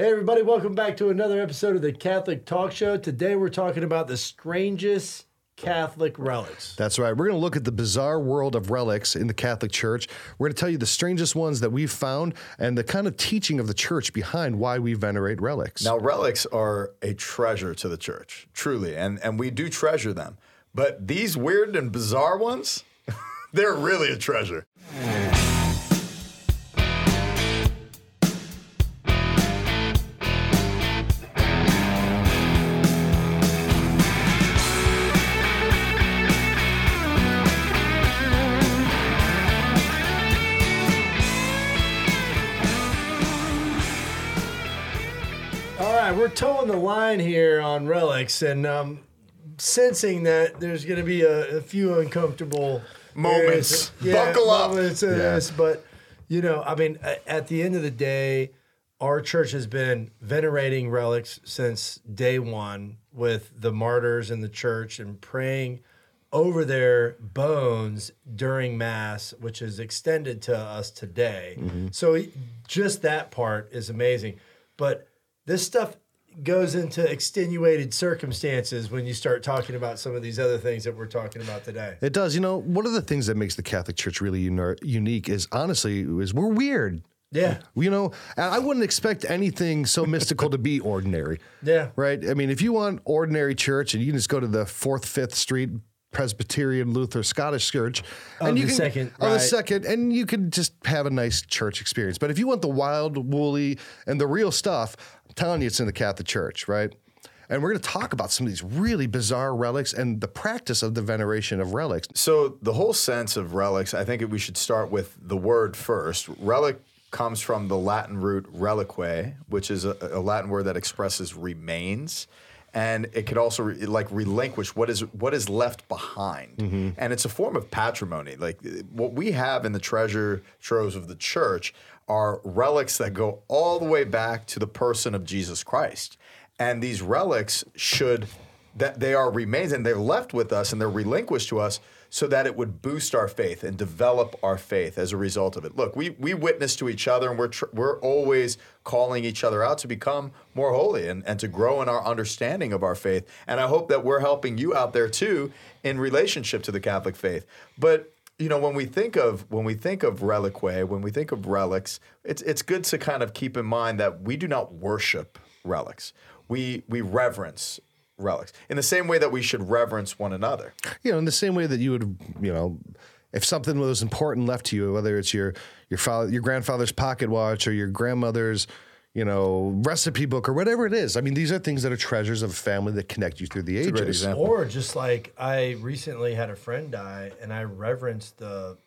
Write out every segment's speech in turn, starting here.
Hey, everybody, welcome back to another episode of the Catholic Talk Show. Today we're talking about the strangest Catholic relics. That's right. We're going to look at the bizarre world of relics in the Catholic Church. We're going to tell you the strangest ones that we've found and the kind of teaching of the church behind why we venerate relics. Now, relics are a treasure to the church, truly, and, and we do treasure them. But these weird and bizarre ones, they're really a treasure. All right, we're toeing the line here on relics and um, sensing that there's going to be a, a few uncomfortable Moments. areas- Buckle up. moments Yeah. this, but you know, I mean, at the end of the day, our church has been venerating relics since day one with the martyrs in the church and praying over their bones during mass, which is extended to us today. So just that part is amazing. But this stuff goes into extenuated circumstances when you start talking about some of these other things that we're talking about today. It does. You know, one of the things that makes the Catholic Church really unique is honestly is we're weird. Yeah. You know, I wouldn't expect anything so mystical to be ordinary. Yeah. Right? I mean, if you want ordinary church and you can just go to the 4th, 5th Street Presbyterian Luther Scottish Church On and you the can second, on right. the second and you can just have a nice church experience. But if you want the wild, woolly and the real stuff, I'm telling you it's in the Catholic Church, right? And we're going to talk about some of these really bizarre relics and the practice of the veneration of relics. So, the whole sense of relics, I think we should start with the word first. Relic comes from the Latin root relique, which is a, a Latin word that expresses remains. And it could also re, like relinquish what is what is left behind, mm-hmm. and it's a form of patrimony. Like what we have in the treasure troves of the church are relics that go all the way back to the person of Jesus Christ, and these relics should that they are remains and they're left with us and they're relinquished to us so that it would boost our faith and develop our faith as a result of it. Look, we we witness to each other and we're tr- we're always calling each other out to become more holy and, and to grow in our understanding of our faith. And I hope that we're helping you out there too in relationship to the Catholic faith. But you know, when we think of when we think of relique, when we think of relics, it's it's good to kind of keep in mind that we do not worship relics. We we reverence relics in the same way that we should reverence one another. you know, in the same way that you would, you know, if something was important left to you, whether it's your your father, your grandfather's pocket watch or your grandmother's, you know, recipe book or whatever it is. I mean, these are things that are treasures of a family that connect you through the ages. Or just like I recently had a friend die and I reverenced the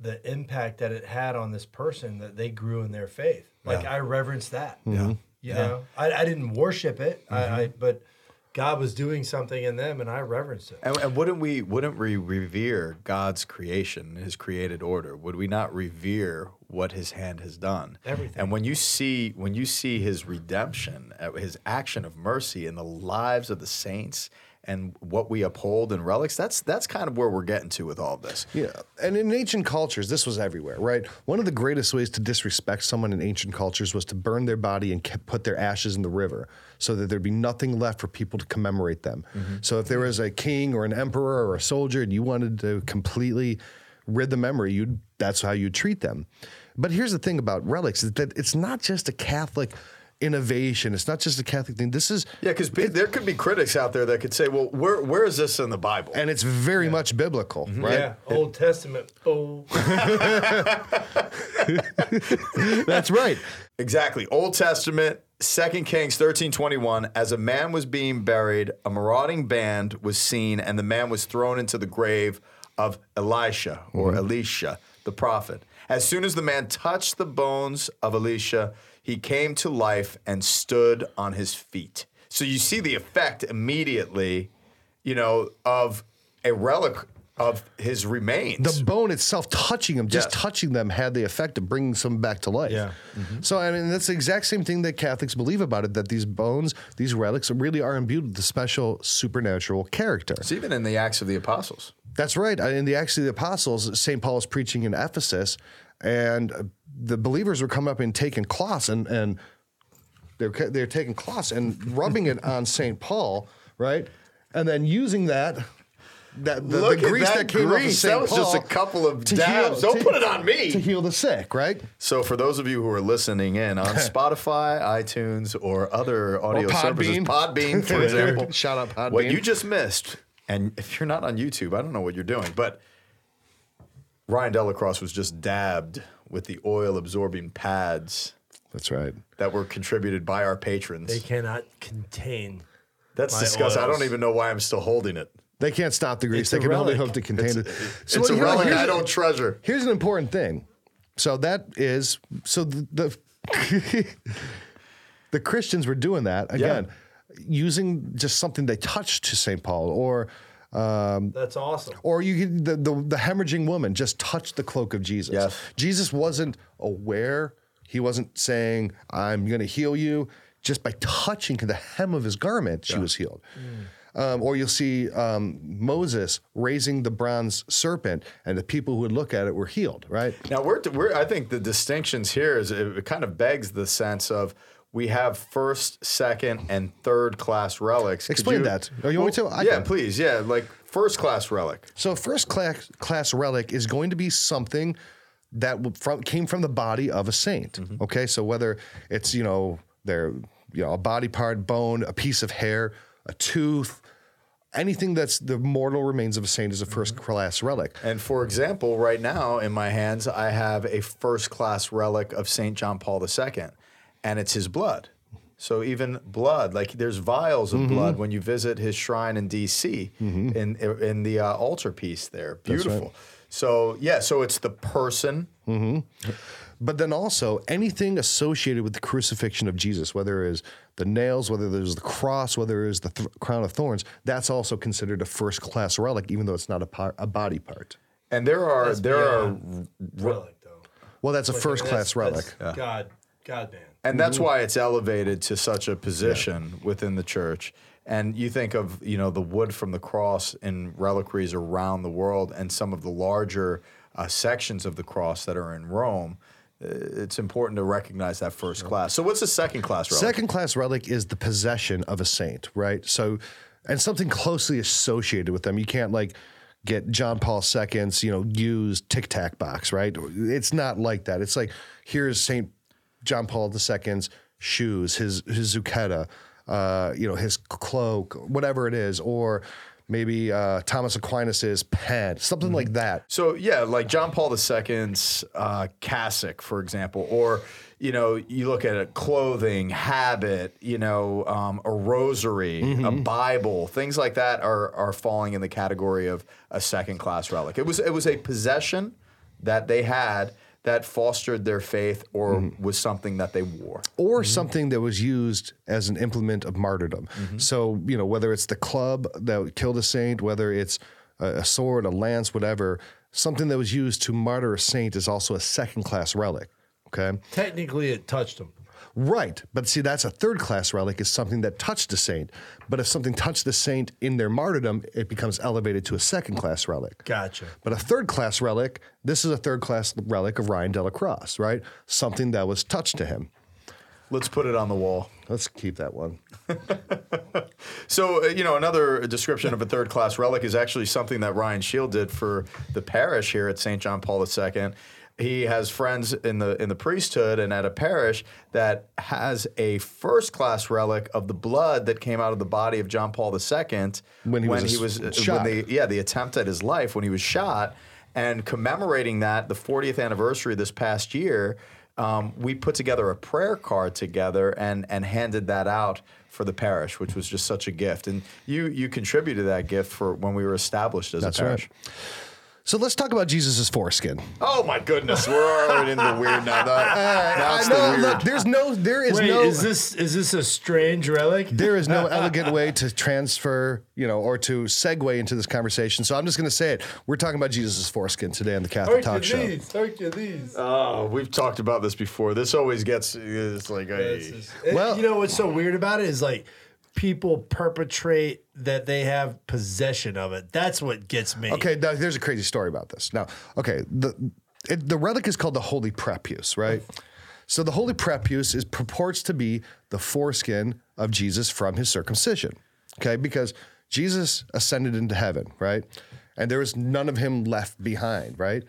the impact that it had on this person that they grew in their faith. Like I reverenced that. Yeah. You know, I, I didn't worship it, I, I but God was doing something in them and I reverenced it. And, and wouldn't we wouldn't we revere God's creation, His created order? Would we not revere what His hand has done? Everything. And when you see when you see His redemption, uh, His action of mercy in the lives of the saints, and what we uphold in relics, that's that's kind of where we're getting to with all of this. Yeah. And in ancient cultures, this was everywhere, right? One of the greatest ways to disrespect someone in ancient cultures was to burn their body and put their ashes in the river so that there'd be nothing left for people to commemorate them. Mm-hmm. So if there was a king or an emperor or a soldier and you wanted to completely rid the memory, you'd that's how you'd treat them. But here's the thing about relics is that it's not just a Catholic innovation. It's not just a Catholic thing. This is Yeah, because there could be critics out there that could say, "Well, where where is this in the Bible?" and it's very much biblical, mm-hmm. right? Yeah. Old Testament. Oh That's right. Exactly. Old Testament, 2 Kings thirteen twenty one. As a man was being buried, a marauding band was seen, and the man was thrown into the grave of Elisha or mm-hmm. Elisha, the prophet. As soon as the man touched the bones of Elisha, he came to life and stood on his feet. So you see the effect immediately, you know, of a relic of his remains. the bone itself touching them, just Yes. touching them, had the effect of bringing some back to life. Yeah. Mm-hmm. Mm-hmm. So I mean, that's the exact same thing that Catholics believe about it. That these bones, these relics, really are imbued with a special supernatural character. it's even in the Acts of the Apostles. That's right. In the Acts of the Apostles, St. Paul is preaching in Ephesus, and uh, the believers were coming up and taking cloths and and they're they're taking cloths and rubbing it on Saint Paul, right, and then using that. That the, Look the grease that that, came off of. Saint That was Paul just a couple of to dabs. Don't put it on me. to heal the sick, right? So, for those of you who are listening in on Spotify, iTunes, or other audio services, Podbean. Podbean, for example, Shout out Podbean. What you just missed, and if you're not on YouTube, I don't know what you're doing, but Ryan DellaCrosse was just dabbed with the oil absorbing pads That's right. that were contributed by our patrons. They cannot contain. That's my disgusting. I don't even know why I'm still holding it. They can't stop the grease. It's They a can only hope to contain it. So it's a relic here's- I don't treasure. Here's an important thing. So that is so the the, the Christians were doing that again, using just something they touched to St. Paul, or That's awesome. or you could, the, the the hemorrhaging woman just touched the cloak of Jesus. Yes. Jesus wasn't aware. He wasn't saying, "I'm going to heal you." Just by touching the hem of his garment, she was healed. Um, or you'll see um, Moses raising the bronze serpent, and the people who would look at it were healed. Right? Now we're, we're I think the distinctions here is it, it kind of begs the sense of we have first, second, and third class relics. Could Explain that. Oh, you want me to? I yeah, can. please. Yeah, like first class relic. So, first class, class relic is going to be something that w- from, came from the body of a saint. Mm-hmm. Okay, so whether it's you know their you know a body part, bone, a piece of hair, a tooth, anything that's the mortal remains of a saint is a 1st mm-hmm. class relic. And for example, right now in my hands, I have a first class relic of St. John Paul II, and it's his blood. So even blood, like there's vials of Mm-hmm. blood when you visit his shrine in D.C. in in the uh, altar piece there, beautiful. So yeah, so it's the person. But then also anything associated with the crucifixion of Jesus, whether it is the nails, whether there's the cross, whether it is the th- crown of thorns, that's also considered a first class relic, even though it's not a, par- a body part. And there are That's there are relic though. Well, that's a Like, first class relic. that's God, God man. And that's why it's elevated to such a position within the church. And you think of, you know, the wood from the cross in reliquaries around the world and some of the larger uh, sections of the cross that are in Rome. uh, It's important to recognize that first class. So what's the second class relic? Second class relic is the possession of a saint, right? So, and something closely associated with them. You can't like get John Paul II's, you know, used Tic Tac box, right? It's not like that. It's like here's Saint John Paul II's shoes, his his zucchetto, uh, you know, his cloak, whatever it is, or maybe uh, Thomas Aquinas's pen, something like that. So yeah, like John Paul II's uh, cassock, for example, or you know, you look at it, clothing, habit, you know, um, a rosary, a Bible, things like that are are falling in the category of a second class relic. It was it was a possession that they had that fostered their faith or mm-hmm. was something that they wore. or mm-hmm. something that was used as an implement of martyrdom. Mm-hmm. So, you know, whether it's the club that killed a saint, whether it's a, a sword, a lance, whatever, something that was used to martyr a saint is also a second class relic. Okay. Technically, it touched him. Right. But see, that's a third class relic, is something that touched a saint. But if something touched the saint in their martyrdom, it becomes elevated to a second class relic. Gotcha. But a third class relic, this is a third class relic of Ryan DellaCrosse, right? Something that was touched to him. Let's put it on the wall. Let's keep that one. So, uh, you know, another description of a third class relic is actually something that Ryan Scheel did for the parish here at St. John Paul II. He has friends in the in the priesthood and at a parish that has a first class relic of the blood that came out of the body of John Paul II When he was he was uh, shot. when the yeah the attempt at his life when he was shot and commemorating that the 40th anniversary this past year. Um, we put together a prayer card together and and handed that out for the parish, which was just such a gift. And you you contributed that gift for when we were established as That's a parish. So let's talk about Jesus' foreskin. Oh my goodness, we're already in the weird now. That, uh, that's I the weird. look, there's no, there is Wait, no, is this is this a strange relic? there is no elegant way to transfer, you know, or to segue into this conversation. So I'm just going to say it. We're talking about Jesus' foreskin today on the Catholic Talk Show. Hercules, Hercules. Oh, we've talked about this before. This always gets it's like It's a, just- Well- and you know what's so weird about it is like people perpetrate that they have possession of it. That's what gets me. Okay, now there's a crazy story about this. Now, okay, the it, the relic is called the Holy Prepuce, right? So the holy prepuce is purports to be the foreskin of Jesus from his circumcision. Okay, because Jesus ascended into heaven, right? And there was none of him left behind, right?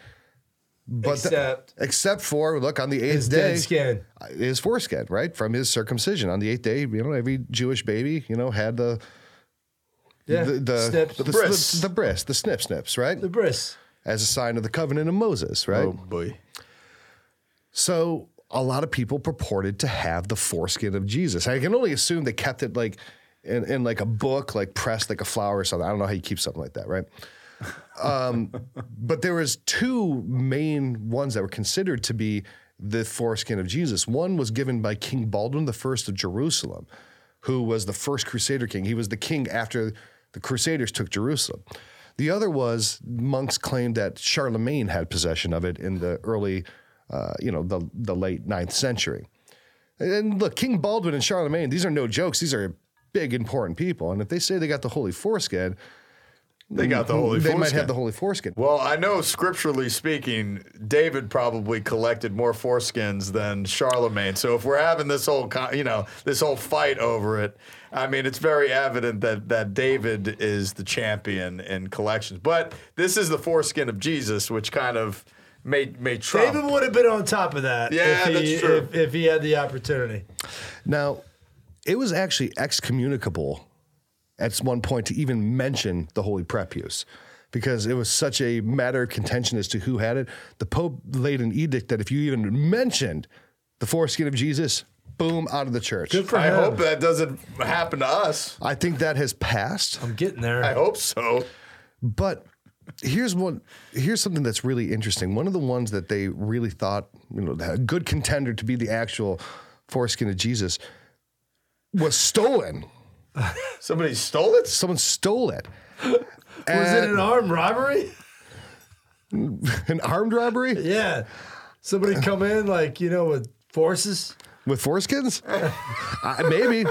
But the- Except- except for look on the eighth His day, skin. Uh, his foreskin, right, from his circumcision on the eighth day. You know, every Jewish baby, you know, had the Yeah. the the Snips. the, The, bris. the, the bris, the snip snips, right, The bris. as a sign of the covenant of Moses, right. Oh boy. So a lot of people purported to have the foreskin of Jesus. I can only assume they kept it like in, in like a book, like pressed like a flower or something. I don't know how you keep something like that, right? Um, but there was two main ones that were considered to be the foreskin of Jesus. One was given by King Baldwin I of Jerusalem, who was the first Crusader king. He was the king after the Crusaders took Jerusalem. The other was monks claimed that Charlemagne had possession of it in the early, uh, you know, the the late ninth century. And look, King Baldwin and Charlemagne, these are no jokes. These are big, important people. And if they say they got the holy foreskin, They got the holy they might foreskin. have the holy foreskin. Well, I know scripturally speaking, David probably collected more foreskins than Charlemagne. So if we're having this whole, you know, this whole fight over it, I mean, it's very evident that that David is the champion in collections. But this is the foreskin of Jesus, which kind of made made Trump. David would have been on top of that Yeah, if, he, that's true. If, if he had the opportunity. Now, it was actually excommunicable at one point to even mention the holy prepuce because it was such a matter of contention as to who had it. The Pope laid an edict that if you even mentioned the foreskin of Jesus, boom, out of the church. Good for I him. hope that doesn't happen to us. I think that has passed. I'm getting there. I hope so. But here's one. Here's something that's really interesting. One of the ones that they really thought, you know, a good contender to be the actual foreskin of Jesus was stolen. Somebody stole it. Someone stole it. Was it an armed robbery? An armed robbery Yeah. Somebody come in like, you know, with forces. with foreskins? uh, maybe.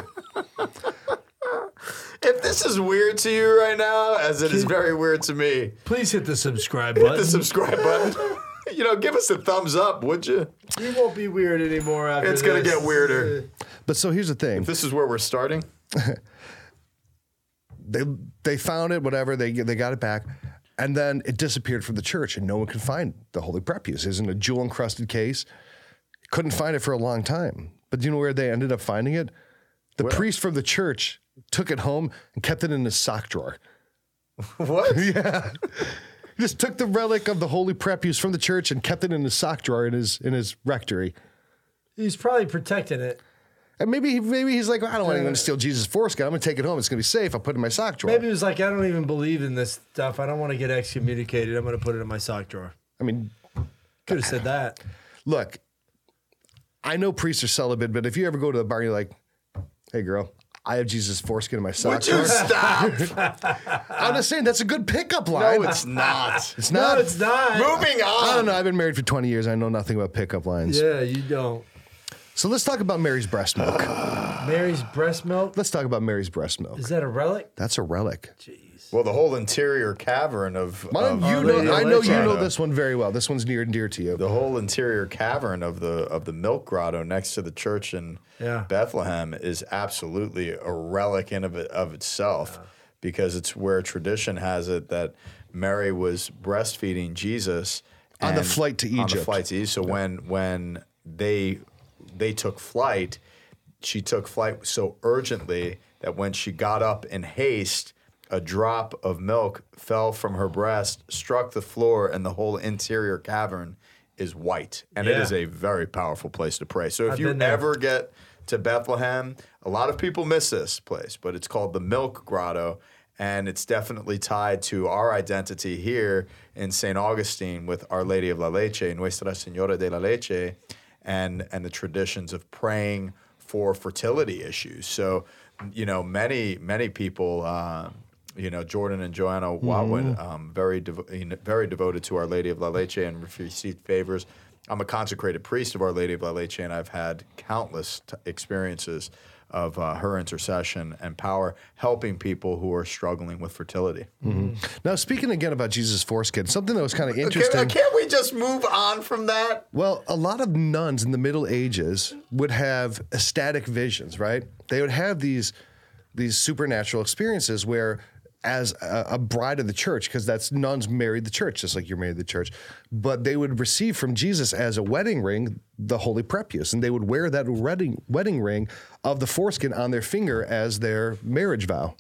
If this is weird to you right now, as it is very weird to me, Please hit the subscribe hit button. the subscribe button. you know, give us a thumbs up, would you? we won't be weird anymore after It's gonna this. get weirder. But so here's the thing. This is where we're starting. They they found it, whatever. They they got it back, and then it disappeared from the church, and no one could find the holy prepuce. It was in a jewel encrusted case. Couldn't find it for a long time. But do you know where they ended up finding it? The priest from the church took it home and kept it in his sock drawer. What? He just took the relic of the holy prepuce from the church and kept it in his sock drawer in his in his rectory. He's probably protecting it. And maybe maybe he's like, I don't want anyone to steal Jesus' foreskin. I'm gonna take it home. It's gonna be safe. I'll put it in my sock drawer. Maybe it was like, I don't even believe in this stuff. I don't want to get excommunicated. I'm going to put it in my sock drawer. I mean, Could have said that. look, I know priests are celibate, but if you ever go to the bar and you're like, hey girl, I have Jesus' foreskin in my sock drawer. Would you drawer. stop? I'm just saying that's a good pickup line. No, it's not. It's No, not. it's not. Moving on. I don't know. I've been married for 20 years. I know nothing about pickup lines. Yeah, you don't. So let's talk about Mary's breast milk. Mary's breast milk. let's talk about Mary's breast milk. Is that a relic? That's a relic. Jeez. Well, the whole interior cavern of, Why of you know? Lady I know you Leche. know this one very well. This one's near and dear to you. the whole interior cavern of the of the milk grotto next to the church in Yeah. Bethlehem is absolutely a relic in of it, of itself because it's where tradition has it that Mary was breastfeeding Jesus On the and- flight to On the Egypt. flight to Egypt. So when when they they took flight, she took flight so urgently that when she got up in haste, a drop of milk fell from her breast, struck the floor, and the whole interior cavern is white. And it Yeah. is a very powerful place to pray. So if I've you ever get to Bethlehem, a lot of people miss this place, but it's called the Milk Grotto. And it's definitely tied to our identity here in St. Augustine with Our Lady of La Leche, Nuestra Señora de la Leche, and, and the traditions of praying for fertility issues. So, you know, many, many people, uh, you know, Jordan and Joanna Watwood, um, very, devo- very devoted to Our Lady of La Leche and received favors I'm a consecrated priest of Our Lady of La Leche, and I've had countless t- experiences of uh, her intercession and power helping people who are struggling with fertility. Now, speaking again about Jesus' foreskin, something that was kind of Okay, interesting. can't we just move on from that? Well, a lot of nuns in the Middle Ages would have ecstatic visions, right? They would have these these supernatural experiences where as a, a bride of the church, because that's nuns married the church, just like you're married the church, but they would receive from Jesus as a wedding ring the holy prepuce, and they would wear that wedding wedding ring of the foreskin on their finger as their marriage vow.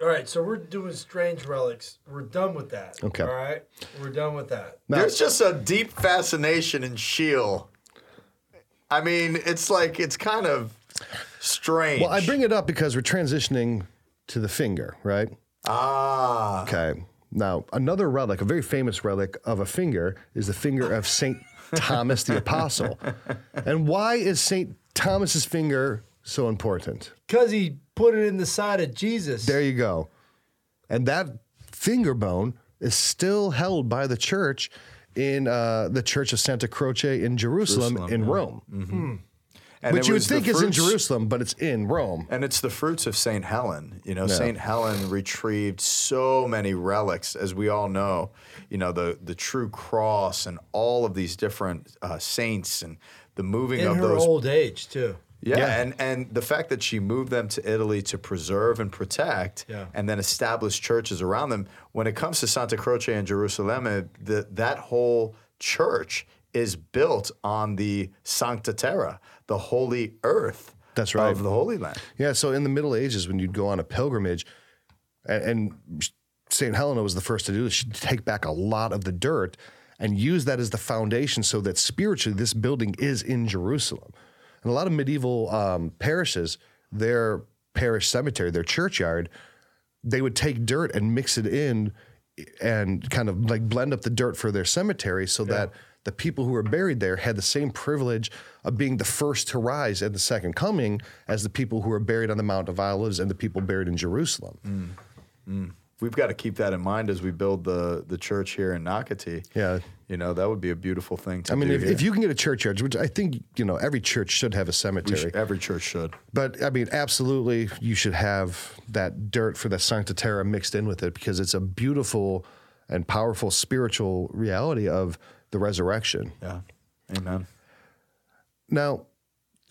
All right, so we're doing strange relics. We're done with that. Okay. All right, we're done with that. There's just a deep fascination in Sheol. I mean, it's like it's kind of strange. Well, I bring it up because we're transitioning to the finger, right? Ah, Okay. Now, another relic, a very famous relic of a finger, is the finger of Saint Thomas the Apostle. And why is Saint Thomas's finger so important? Because he put it in the side of Jesus. There you go. And that finger bone is still held by the church in uh, the Church of Santa Croce in Jerusalem, Jerusalem, in yeah. Rome, and which you would was the think is in Jerusalem, but it's in Rome. And it's the fruits of St. Helen. You know, St. Helen retrieved so many relics, as we all know, you know, the, the true cross and all of these different uh, saints and the moving in of her those. old age too. yeah, Yeah. And, and the fact that she moved them to Italy to preserve and protect Yeah. and then establish churches around them. When it comes to Santa Croce and Jerusalem, the, that whole church is built on the Sancta Terra, the holy earth That's right. of the Holy Land. Yeah, so in the Middle Ages, when you'd go on a pilgrimage, and, and St. Helena was the first to do this, she'd take back a lot of the dirt and use that as the foundation so that spiritually this building is in Jerusalem. And a lot of medieval um, parishes, their parish cemetery, their churchyard, they would take dirt and mix it in and kind of like blend up the dirt for their cemetery so that the people who were buried there had the same privilege of being the first to rise at the second coming as the people who were buried on the Mount of Olives and the people buried in Jerusalem. Mm, mm. We've got to keep that in mind as we build the the church here in Nocatee. Yeah. You know, that would be a beautiful thing to I mean, if, if you can get a churchyard, which I think, you know, every church should have a cemetery. should- every church should. But I mean, absolutely, you should have that dirt for the Sancta Terra mixed in with it because it's a beautiful and powerful spiritual reality of the resurrection. Yeah. Amen. Now,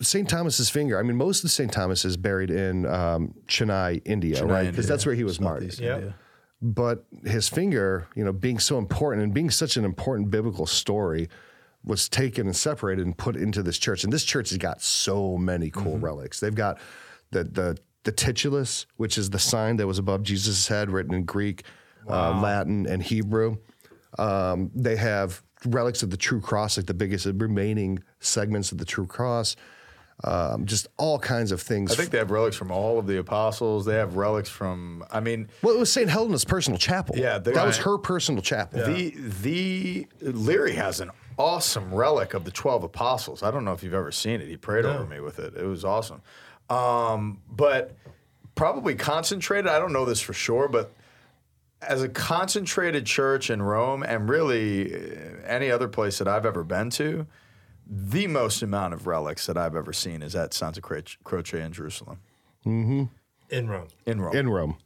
St. Thomas's finger, I mean, most of the St. Thomas is buried in um, Chennai, India, Chennai, right? Because that's where he was martyred. Southeast Yep. India. But his finger, you know, being so important and being such an important biblical story, was taken and separated and put into this church. And this church has got so many cool relics. They've got the the the titulus, which is the sign that was above Jesus' head, written in Greek, uh, Latin, and Hebrew. Um, they have relics of the true cross, like the biggest remaining segments of the true cross. Um, just all kinds of things. I think they have relics from all of the apostles. They have relics from. I mean, well, it was St. Helena's personal chapel. Yeah, they- that was her personal chapel. the the Leary has an awesome relic of the twelve apostles. I don't know if you've ever seen it. He prayed over me with it. It was awesome. Um, but probably concentrated. I don't know this for sure, but as a concentrated church in Rome and really uh, any other place that I've ever been to, the most amount of relics that I've ever seen is at Santa Croce Croce in Jerusalem, in Rome. in Rome. in Rome.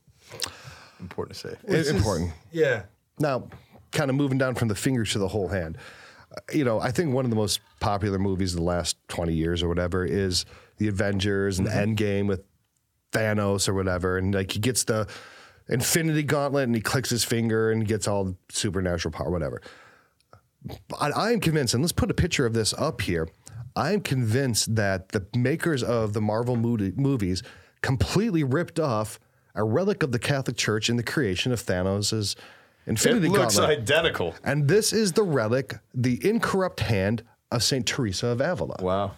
Important to say. It's important. Yeah. Now, kind of moving down from the fingers to the whole hand. uh, You know, I think one of the most popular movies of the last 20 years or whatever is The Avengers and Endgame with Thanos or whatever. And like he gets the Infinity Gauntlet and he clicks his finger and gets all supernatural power, whatever. I, I am convinced, and let's put a picture of this up here. I am convinced that the makers of the Marvel movie, movies completely ripped off a relic of the Catholic Church in the creation of Thanos' Infinity Gauntlet. Looks identical. and this is the relic, the incorrupt hand of Saint Teresa of Avila. Wow.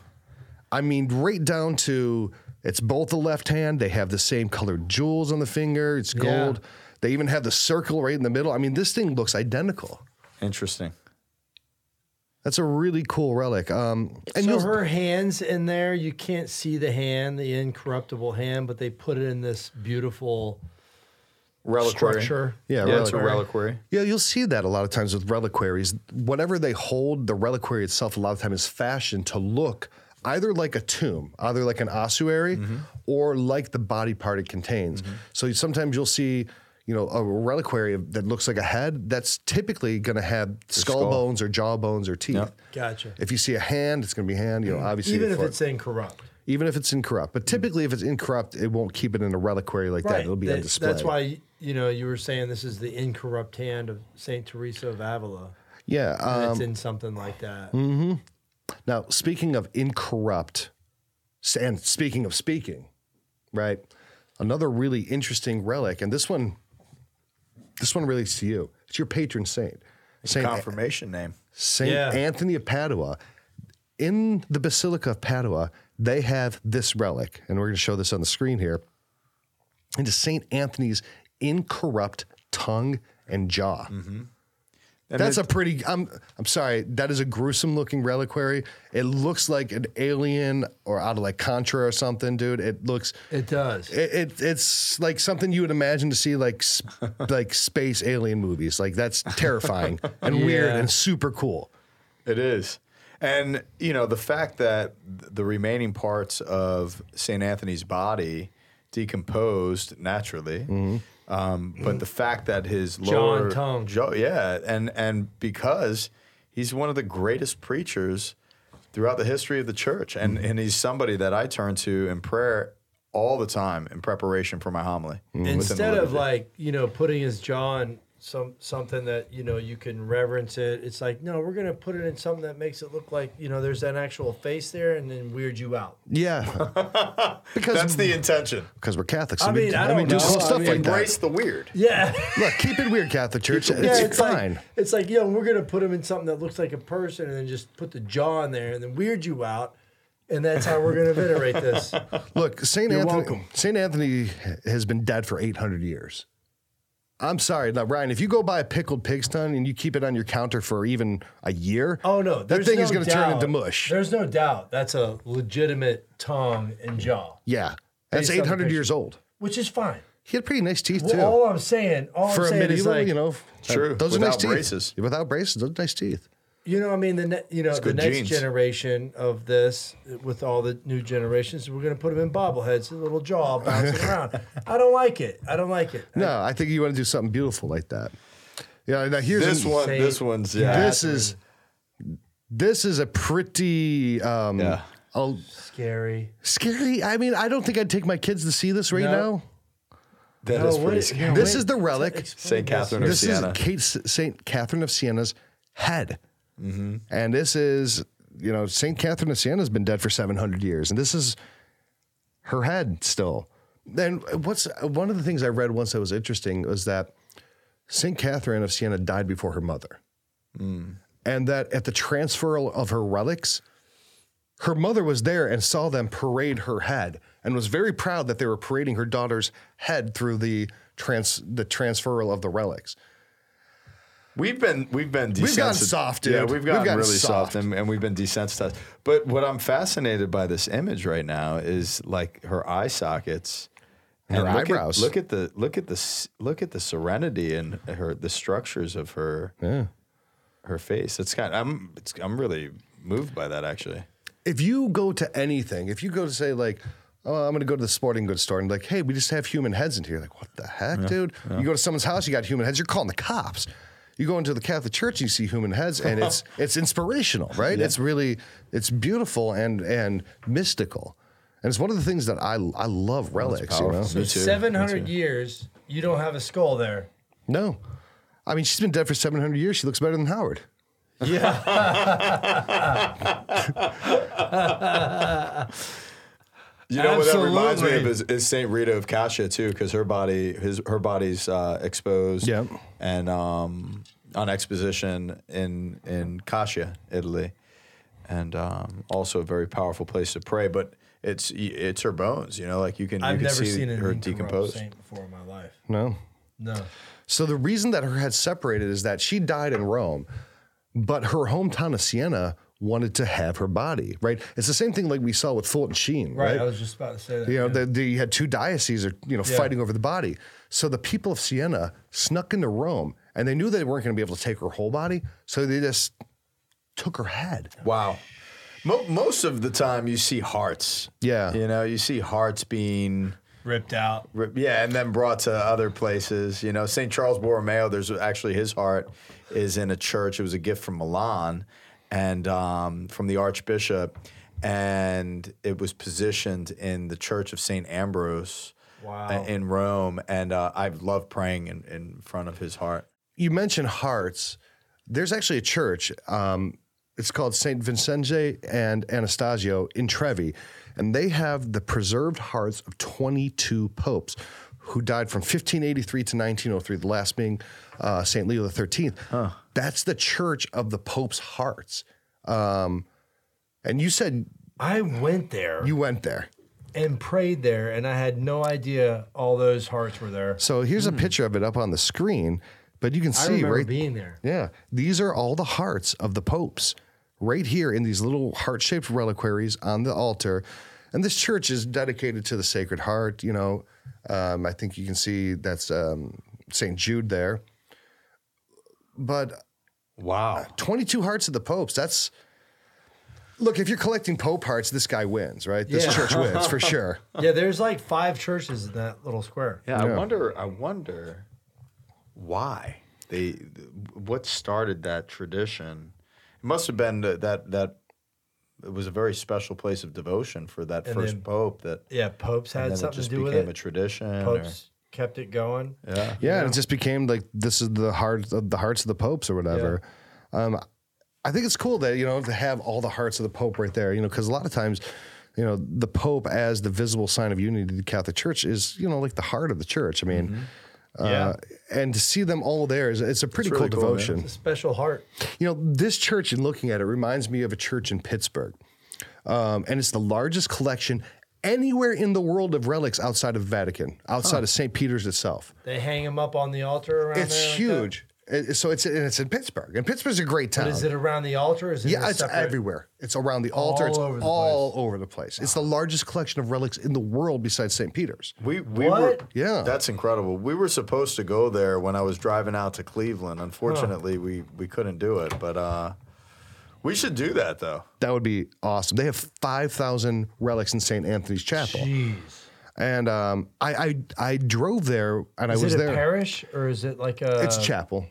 I mean, right down to it's both the left hand. They have the same colored jewels on the finger. It's gold. They even have the circle right in the middle. I mean, this thing looks identical. Interesting. That's a really cool relic. Um, and so you'll- her hands in there, you can't see the hand, the incorruptible hand, but they put it in this beautiful reliquary. structure. Yeah, Yeah, it's a reliquary. reliquary. Yeah, you'll see that a lot of times with reliquaries. Whatever they hold, the reliquary itself a lot of times is fashioned to look either like a tomb, either like an ossuary, Mm-hmm. or like the body part it contains. So sometimes you'll see, you know, a reliquary that looks like a head. That's typically going to have skull, skull. bones or jaw bones or teeth. Yep. Gotcha. If you see a hand, it's going to be hand. You know, obviously, Even if for- it's incorrupt. even if it's incorrupt. But typically, if it's incorrupt, it won't keep it in a reliquary like that. It'll be on display. That's why you know you were saying this is the incorrupt hand of Saint Teresa of Avila. Yeah. And Um, it's in something like that. Now, speaking of incorrupt, and speaking of speaking, right? Another really interesting relic, and this one, this one relates to you. It's your patron saint, Saint Confirmation name. Saint Yeah. Anthony of Padua. In the Basilica of Padua, they have this relic, and we're going to show this on the screen here. It is Saint Anthony's incorrupt tongue and jaw. Mm-hmm. And That's a pretty. I'm. I'm sorry. That is a gruesome looking reliquary. It looks like an alien or out of like Contra or something, dude. It looks. It does. It, it it's like something you would imagine to see like sp- like space alien movies. Like that's terrifying and weird and super cool. It is. And, you know, the fact that the remaining parts of St. Anthony's body decomposed naturally, Mm-hmm. um, but the fact that his John lower Tongue. Jo- yeah, and and because he's one of the greatest preachers throughout the history of the church, and Mm-hmm. and he's somebody that I turn to in prayer all the time in preparation for my homily. Mm-hmm. Instead of like you know putting his jaw in some something that you know you can reverence it, it's like no, we're gonna put it in something that makes it look like you know there's an actual face there, and then weird you out. Yeah, because that's the intention. because we're Catholics. I so we- mean, I and we don't do know. cool I stuff mean, like that. Embrace the weird. Yeah. Look, keep it weird, Catholic Church. Yeah, It's, it's fine. Like, it's like, yo, we're gonna put him in something that looks like a person, and then just put the jaw in there, and then weird you out, and that's how we're gonna venerate this. Look, Saint You're Anthony. welcome. Saint Anthony has been dead for eight hundred years. I'm sorry, now Ryan. If you go buy a pickled pig's tongue and you keep it on your counter for even a year, Oh no, that thing no is going to turn into mush. There's no doubt that's a legitimate tongue and jaw, Yeah, that's Based on the eight hundred years old. which is fine. He had pretty nice teeth Well, too. all I'm saying, all for I'm a saying medieval, is like, you know, True, those are nice without teeth. braces. Without braces, those are nice teeth. You know, I mean, the ne- you know the next genes. generation of this, with all the new generations, we're gonna put them in bobbleheads, a little jaw bouncing around. I don't like it. I don't like it. No, I think you want to do something beautiful like that. Yeah, now here's This an- one, Saint this one's yeah. This is this is a pretty um, Yeah. oh, Scary. scary. I mean, I don't think I'd take my kids to see this right No. now. that No, is what pretty is- scary. no, This wait, is the relic. explain Saint this. Catherine of This Siena. is Kate, Saint Catherine of Siena's head, Mm-hmm. and this is you know Saint Catherine of Siena has been dead for seven hundred years, and this is her head still. Then what's one of the things I read once that was interesting was that Saint Catherine of Siena died before her mother, Mm. and that at the transfer of her relics, her mother was there and saw them parade her head and was very proud that they were parading her daughter's head through the trans the transferal of the relics. We've been we've been desensitized. We've gotten soft, dude. Yeah, we've We've gotten, gotten really soft, soft. and, and we've been desensitized. But what I'm fascinated by this image right now is like her eye sockets, Her and look eyebrows. At, look at the look at the look at the serenity and her the structures of her Yeah. her face. It's kind. I'm it's, I'm really moved by that actually. If you go to anything, if you go to say like, oh, I'm going to go to the sporting goods store and like, hey, we just have human heads in here. Like, what the heck, dude? You go to someone's house, you got human heads. You're calling the cops. You go into the Catholic Church, you see human heads, and it's it's inspirational, right? It's really it's beautiful and and mystical, and it's one of the things that I I love relics. You know? So 700 years, you don't have a skull there. No, I mean she's been dead for 700 years. She looks better than Howard. Yeah. You know what that reminds me of is, is Saint Rita of Cascia too, because her body his her body's uh, exposed. Yep. And um, on exposition in in Cascia, Italy, and um, also a very powerful place to pray. But it's it's her bones. You know, like you can I've you can never see seen her incorrupt decomposed. saint before in my life. No. No. So the reason that her head separated is that she died in Rome, but her hometown of Siena wanted to have her body, right? It's the same thing like we saw with Fulton Sheen, Right. right? I was just about to say that. You know, yeah. the, the, you had two dioceses, are, you know, Yeah. fighting over the body. So the people of Siena snuck into Rome, and they knew they weren't going to be able to take her whole body, so they just took her head. Wow. Mo- most of the time, you see hearts. Yeah. You know, you see hearts being. ripped out. Rip- Yeah, and then brought to other places. You know, St. Charles Borromeo, there's actually his heart is in a church. It was a gift from Milan and um, from the Archbishop, and it was positioned in the Church of St. Ambrose Wow. uh, in Rome. And uh, I love praying in, in front of his heart. You mentioned hearts. There's actually a church. Um, it's called St. Vincenzo and Anastasio in Trevi, and they have the preserved hearts of 22 popes who died from 1583 to 1903, the last being uh, St. Leo XIII. That's the church of the Pope's hearts. Um, and you said I went there you went there. and prayed there, and I had no idea all those hearts were there. So here's a picture of it up on the screen, but you can Hmm. I see right being there. Yeah, these are all the hearts of the popes right here in these little heart shaped reliquaries on the altar. And this church is dedicated to the Sacred Heart. You know, um, I think you can see that's um, St. Jude there. But Wow. 22 hearts of the popes, that's. Look, if you're collecting Pope hearts, this guy wins, right? This Yeah. church wins for sure. Yeah, there's like five churches in that little square. Yeah, I Yeah. wonder. I wonder why they. What started that tradition? It must have been that that, that it was a very special place of devotion for that And first then- pope. That Yeah, popes and had then it something just to do with became a it. tradition. or- Popes kept it going. yeah. Yeah, and it just became like this is the heart of the hearts of the popes or whatever. Um, I think it's cool that you know to have all the hearts of the pope right there. You know, because a lot of times, you know, the pope as the visible sign of unity to the Catholic Church is you know like the heart of the church. I mean. Uh, Yeah. and to see them all there is it's a pretty really cool cool, devotion. It's a special heart. You know, this church, in looking at it, reminds me of a church in Pittsburgh. Um, and it's the largest collection anywhere in the world of relics outside of Vatican, outside of St. Peter's itself. They hang them up on the altar around It's there like huge. It- so it's and it's in Pittsburgh, and Pittsburgh's a great town. But is it around the altar? Is it yeah, it's separate- everywhere. It's around the altar. All it's over the all over the place. It's the largest collection of relics in the world besides St. Peter's. We we What? were Yeah. That's incredible. We were supposed to go there when I was driving out to Cleveland. Unfortunately, we we couldn't do it. But uh, we should do that though. That would be awesome. They have five thousand relics in St. Anthony's Chapel, Jeez. and um, I, I I drove there and Is I was it a there. parish or is it like a? it's chapel.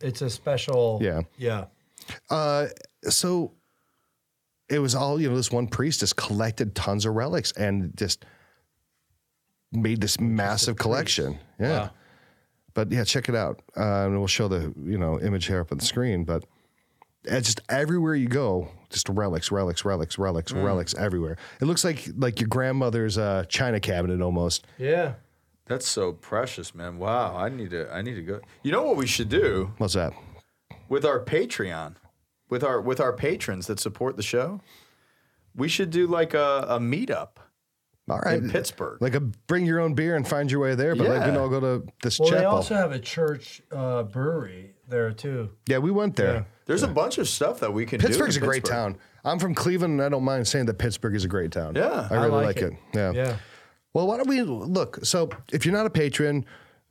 It's a special. Yeah. Yeah. Uh, so it was all you know. This one priest just collected tons of relics and just made this massive collection. Yeah. Wow. But yeah, check it out. Uh, and we'll show the you know image here up on the screen. But it's just everywhere you go, just relics, relics, relics, relics, relics everywhere. It looks like like your grandmother's uh, china cabinet almost. Yeah. That's so precious, man. Wow, I need to I need to go. You know what we should do What's that? with our Patreon, with our with our patrons that support the show? We should do like a, a meetup All right. in Pittsburgh. Like a bring your own beer and find your way there, but like we Yeah. can all go to this Well, they also have a church uh, brewery there too. yeah, we went there. Yeah. There's a bunch of stuff that we can do. Pittsburgh's do. a in great town. I'm from Cleveland, and I don't mind saying that Pittsburgh is a great town. Yeah, I really I like, like it. it. Yeah. Yeah. Well, why don't we look? So, if you're not a patron,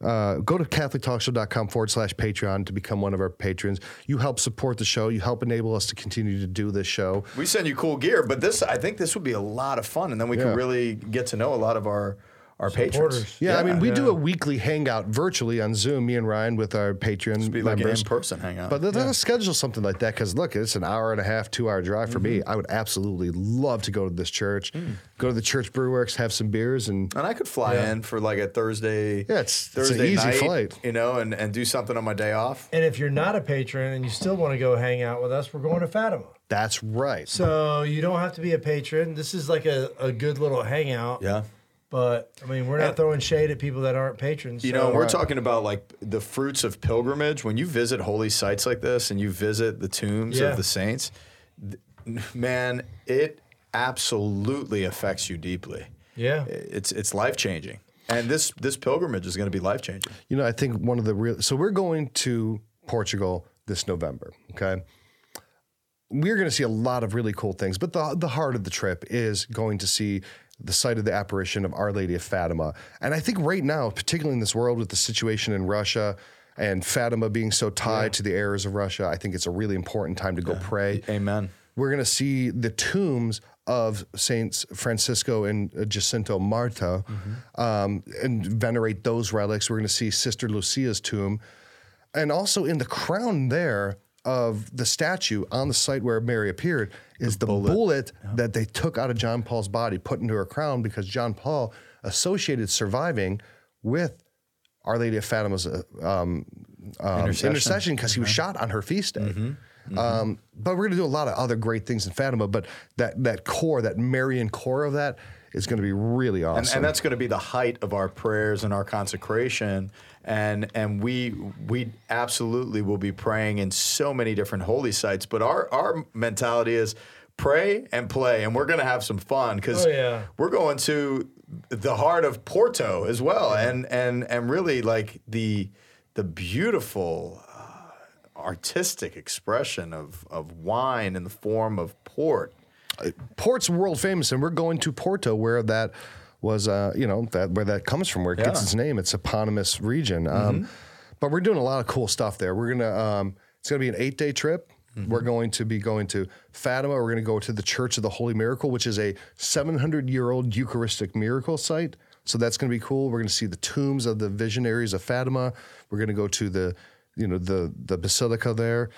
uh, go to CatholicTalkShow.com forward slash Patreon to become one of our patrons. You help support the show. You help enable us to continue to do this show. We send you cool gear, but this I think this would be a lot of fun, and then we Yeah. can really get to know a lot of our our patrons. Supporters. Yeah, I mean, we do a weekly hangout virtually on Zoom, me and Ryan with our Patreon Be like an in-person hangout. But let us schedule something like that because look, it's an hour and a half, two hour drive for Mm-hmm. me. I would absolutely love to go to this church, Mm. go to the church brew works, have some beers, and and I could fly in for like a Thursday. Yeah, it's- it's an Thursday easy night, flight. you know, and, and do something on my day off. And if you're not a patron and you still want to go hang out with us, we're going to Fatima. that's right. So you don't have to be a patron. This is like a, a good little hangout. Yeah. But I mean, we're not throwing shade at people that aren't patrons. You so- know, we're talking about like the fruits of pilgrimage. When you visit holy sites like this and you visit the tombs Yeah. of the saints, th- man, it absolutely affects you deeply. yeah. It's it's life changing, and this this pilgrimage is going to be life changing. You know, I think one of the real. So we're going to Portugal this November. Okay. we're going to see a lot of really cool things. But the the heart of the trip is going to see the site of the apparition of Our Lady of Fatima. And I think right now, particularly in this world with the situation in Russia and Fatima being so tied to the errors of Russia, I think it's a really important time to go pray. Amen. We're going to see the tombs of Saints Francisco and uh, Jacinta Marto um, and venerate those relics. We're going to see Sister Lucia's tomb. And also in the crown there of the statue on the site where Mary appeared is the bullet, that they took out of John Paul's body, put into her crown because John Paul associated surviving with Our Lady of Fatima's uh, um, um, Intercession. because he was shot on her feast day. Um, but we're going to do a lot of other great things in Fatima. But that that core, that Marian core of that, is going to be really awesome. and, and that's going to be the height of our prayers and our consecration. And and we we absolutely will be praying in so many different holy sites. But our our mentality is pray and play and we're going to have some fun because Oh, yeah. we're going to the heart of Porto as well. And and and really like the the beautiful uh, artistic expression of of wine in the form of port Port's world famous, and we're going to Porto, where that was, uh, you know, that where that comes from, where it gets Yeah. Mm-hmm. its name. It's eponymous region. Um, but we're doing a lot of cool stuff there. We're gonna, um, it's gonna be an eight day trip. Mm-hmm. We're going to be going to Fatima. We're going to go to the Church of the Holy Miracle, which is a 700 year old Eucharistic miracle site. So that's going to be cool. We're going to see the tombs of the visionaries of Fatima. We're going to go to the, you know, the the basilica there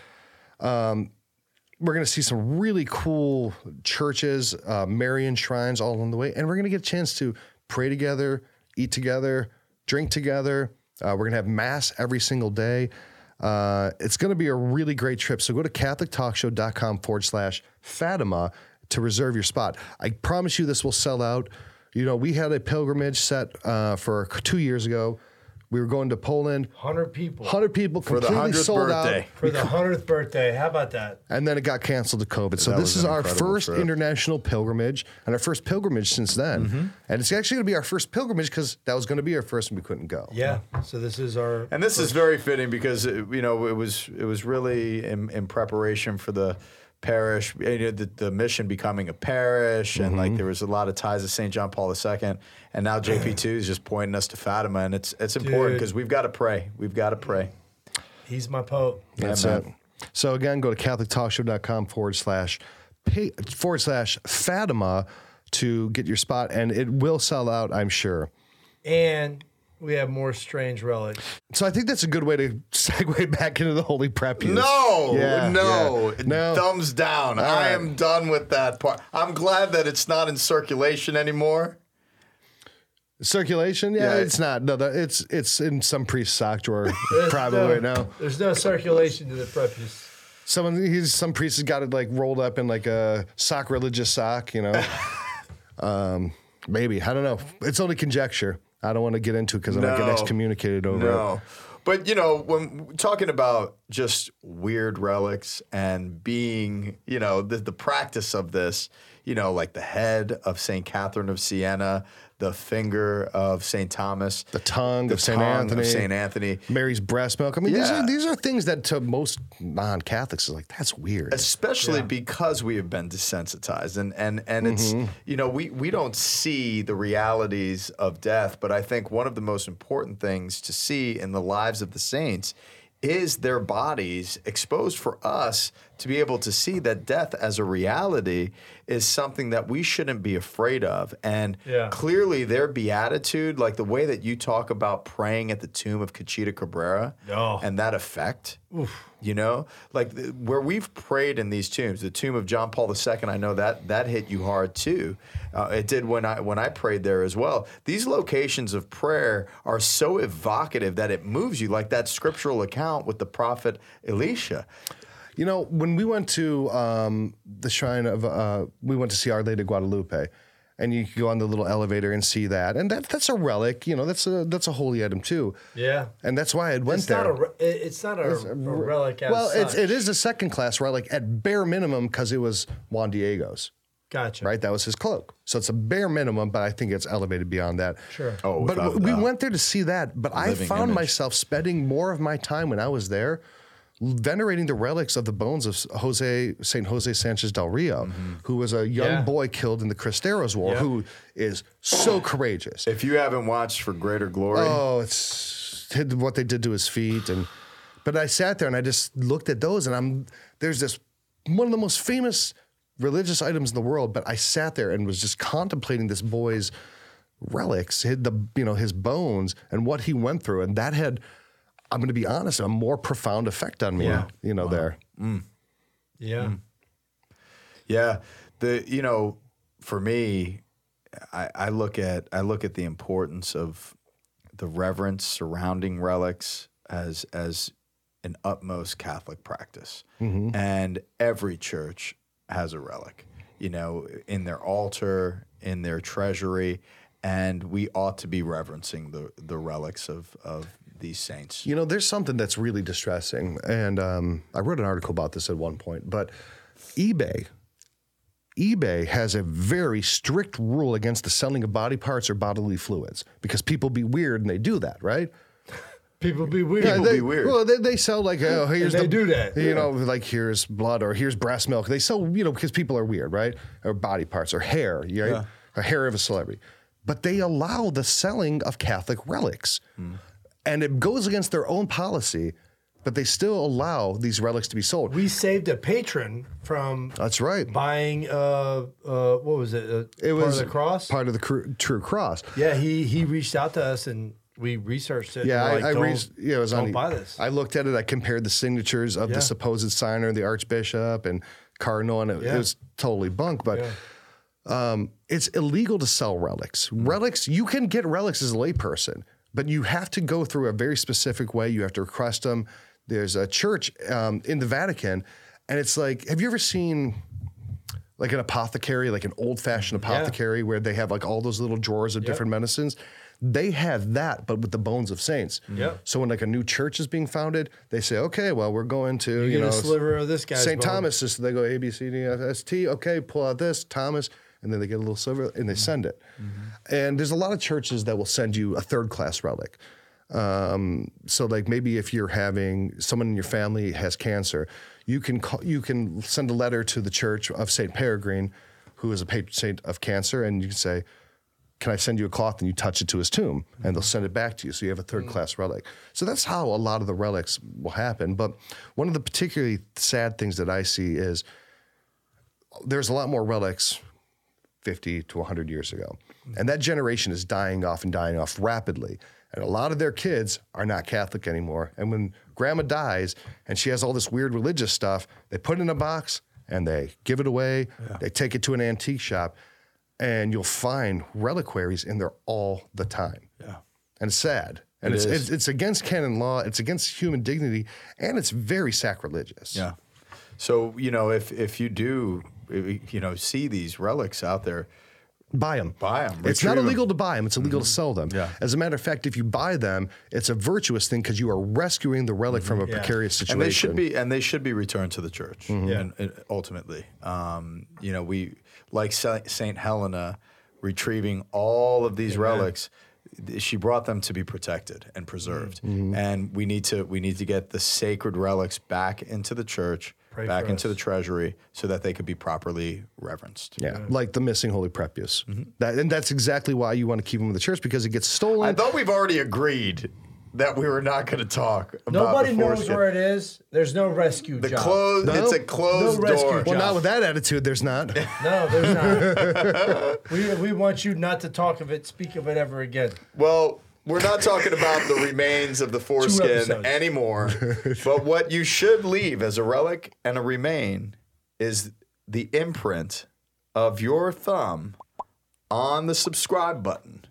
we're going to see some really cool churches, uh, Marian shrines all along the way, and we're going to get a chance to pray together, eat together, drink together. Uh, we're going to have mass every single day. Uh, it's going to be a really great trip. So go to CatholicTalkShow.com forward slash Fatima to reserve your spot. I promise you this will sell out. You know, we had a pilgrimage set uh, for two years ago. We were going to Poland. 100 people 100 people for the completely 100th sold birthday. out. for the 100th birthday. How about that? And then it got canceled to COVID. So That this was is an our incredible first trip. international pilgrimage and our first pilgrimage since then. Mm-hmm. And it's actually going to be our first pilgrimage because that was going to be our first and we couldn't go. Yeah. So this is our. And this is very fitting because uh, you know it was it was really in, in preparation for the parish, you know, the, the mission becoming a parish, and like mm-hmm. there was a lot of ties to St. John Paul II, and now JP two is just pointing us to Fatima, and it's it's important because we've got to pray, we've got to pray. He's my pope. That's Yeah, it. So again, go to CatholicTalkShow.com forward slash pay, forward slash Fatima to get your spot, and it will sell out, I'm sure. And we have more strange relics. So I think that's a good way to segue back into the holy prep. use. No, Yeah, no, yeah. No. thumbs down. I right. am done with that part. I'm glad that it's not in circulation anymore. Circulation? Yeah, Yeah. it's not. No, the- it's it's in some priest's sock drawer probably no- right now. There's no circulation to the prepuce. Someone he's some priest has got it like rolled up in like a sock religious sock, you know. um, maybe I don't know. It's only conjecture. I don't want to get into it because I'm gonna get excommunicated over it. But you know, when talking about just weird relics and being, you know, the, the practice of this, you know, like the head of Saint Catherine of Siena, the finger of Saint Thomas, The tongue the of Saint Anthony, of Saint Anthony, Mary's breast milk. I mean, these are these are things that to most non-Catholics is like that's weird. especially because we have been desensitized. And and and it's mm-hmm. you know we we don't see the realities of death but i think one of the most important things to see in the lives of the saints is their bodies exposed for us to be able to see that death as a reality is something that we shouldn't be afraid of and Yeah. clearly their beatitude like the way that you talk about praying at the tomb of Conchita Cabrera Oh. and that effect you know? Like the, where we've prayed in these tombs the tomb of john paul ii i know that that hit you hard too. Uh, it did when i when i prayed there as well. These locations of prayer are so evocative that it moves you like that scriptural account with the prophet elisha. You know, when we went to um, the shrine of, uh, we went to see Our Lady of Guadalupe, and you can go on the little elevator and see that, and that that's a relic. You know, that's a that's a holy item too. Yeah. And that's why I went It's there. not a. It's not a, a relic. As well, it's, such. it is a second class relic at bare minimum because it was Juan Diego's. Gotcha. Right, that was his cloak. So it's a bare minimum, but I think it's elevated beyond that. Sure. Oh, but we went there to see that. But I found image. myself spending more of my time when I was there venerating the relics of the bones of Jose Saint Jose Sanchez del Rio, mm-hmm. who was a young Yeah. boy killed in the Cristeros War, Yeah. who is so courageous. If you haven't watched For Greater Glory, Oh, it's what they did to his feet, and but I sat there and I just looked at those, and I'm there's this one of the most famous religious items in the world, but I sat there and was just contemplating this boy's relics, his, the you know his bones, and what he went through, and that had. I'm going to be honest, a more profound effect on me, Yeah. you know, there. Mm. Yeah. Mm. Yeah, the you know, for me, I, I look at I look at the importance of the reverence surrounding relics as as an utmost Catholic practice, mm-hmm. and every church has a relic, you know, in their altar, in their treasury, and we ought to be reverencing the the relics of of these saints. You know, there's something that's really distressing, and um, I wrote an article about this at one point. But eBay, eBay has a very strict rule against the selling of body parts or bodily fluids because people be weird and they do that, right? People be weird. People they, be weird. Well, they, they sell like, oh, here's they the, do that, You yeah. know, like here's blood or here's breast milk. They sell, you know, because people are weird, right? Or body parts or hair, right? Yeah. A hair of a celebrity. But they allow the selling of Catholic relics. And it goes against their own policy, but they still allow these relics to be sold. we saved a patron from That's right. buying uh uh what was it? Uh, It part was of the cross. Part of the cr- True Cross. yeah, he he reached out to us and we researched it. Yeah, We're like, I, I don't, re- yeah, it was don't on. buy this. I looked at it. I compared the signatures of Yeah. the supposed signer, the Archbishop, and Cardinal, and it, Yeah. it was totally bunk. But Yeah. um, it's illegal to sell relics. Relics, you can get relics as a layperson, but you have to go through a very specific way. You have to request them. There's a church um, in the Vatican, and it's like, have you ever seen? Like an apothecary, like an old fashioned apothecary, where they have like all those little drawers of different medicines. They have that, but with the bones of saints. Yep. So when like a new church is being founded, they say, okay, well, we're going to you, get a know sliver of this guy's St. bone. Thomas. So they go A B C D F S T. Okay, pull out this Thomas, and then they get a little silver and they mm-hmm. send it. Mm-hmm. And there's a lot of churches that will send you a third class relic. Um, so like maybe if you're having someone in your family has cancer, you can call, you can send a letter to the Church of Saint Peregrine, who is a patron saint of cancer, and you can say, can I send you a cloth and you touch it to his tomb and they'll mm-hmm. send it back to you. So you have a third class relic. So that's how a lot of the relics will happen. But one of the particularly sad things that I see is there's a lot more relics 50 to 100 years ago. And that generation is dying off and dying off rapidly. And a lot of their kids are not Catholic anymore. And when grandma dies and she has all this weird religious stuff, they put it in a box and they give it away. They take it to an antique shop and you'll find reliquaries in there all the time. Yeah. And it's sad. And It it's, it's it's against canon law, it's against human dignity, and it's very sacrilegious. Yeah. So you know, if if you do, you know, see these relics out there, Buy them. Buy them. It's not illegal to buy them. It's illegal to sell them. Yeah. As a matter of fact, if you buy them, it's a virtuous thing because you are rescuing the relic from a Yeah. precarious situation. and they should be and they should be returned to the church. Mm-hmm. Yeah. And, and ultimately, um, you know, we like Saint Helena retrieving all of these relics. She brought them to be protected and preserved, Mm-hmm. and we need to we need to get the sacred relics back into the church, Pray back into us. the treasury, so that they could be properly reverenced. Yeah, like the missing Holy Prepuce. Mm-hmm. That, and that's exactly why you want to keep them in the church because it gets stolen. I thought we've already agreed that we were not going to talk about Nobody the knows foreskin. where it is. There's no rescue The job. closed. No. It's a closed No rescue door. job. well, not with that attitude, there's not. No, there's not. we, we want you not to talk of it, speak of it ever again. Well, we're not talking about the remains of the foreskin anymore. but what you should leave as a relic and a remain is the imprint of your thumb on the subscribe button,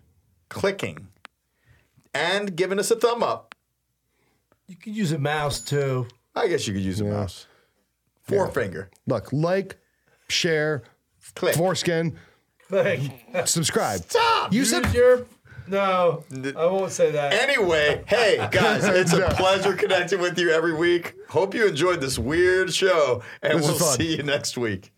clicking, and giving us a thumb up. You could use a mouse too. I guess you could use a mouse. Forefinger. Look, like, share, Click. foreskin, Like, subscribe. Stop! You use said your. No, I won't say that. Anyway, hey guys, it's a pleasure connecting with you every week. Hope you enjoyed this weird show, and This we'll see you next week.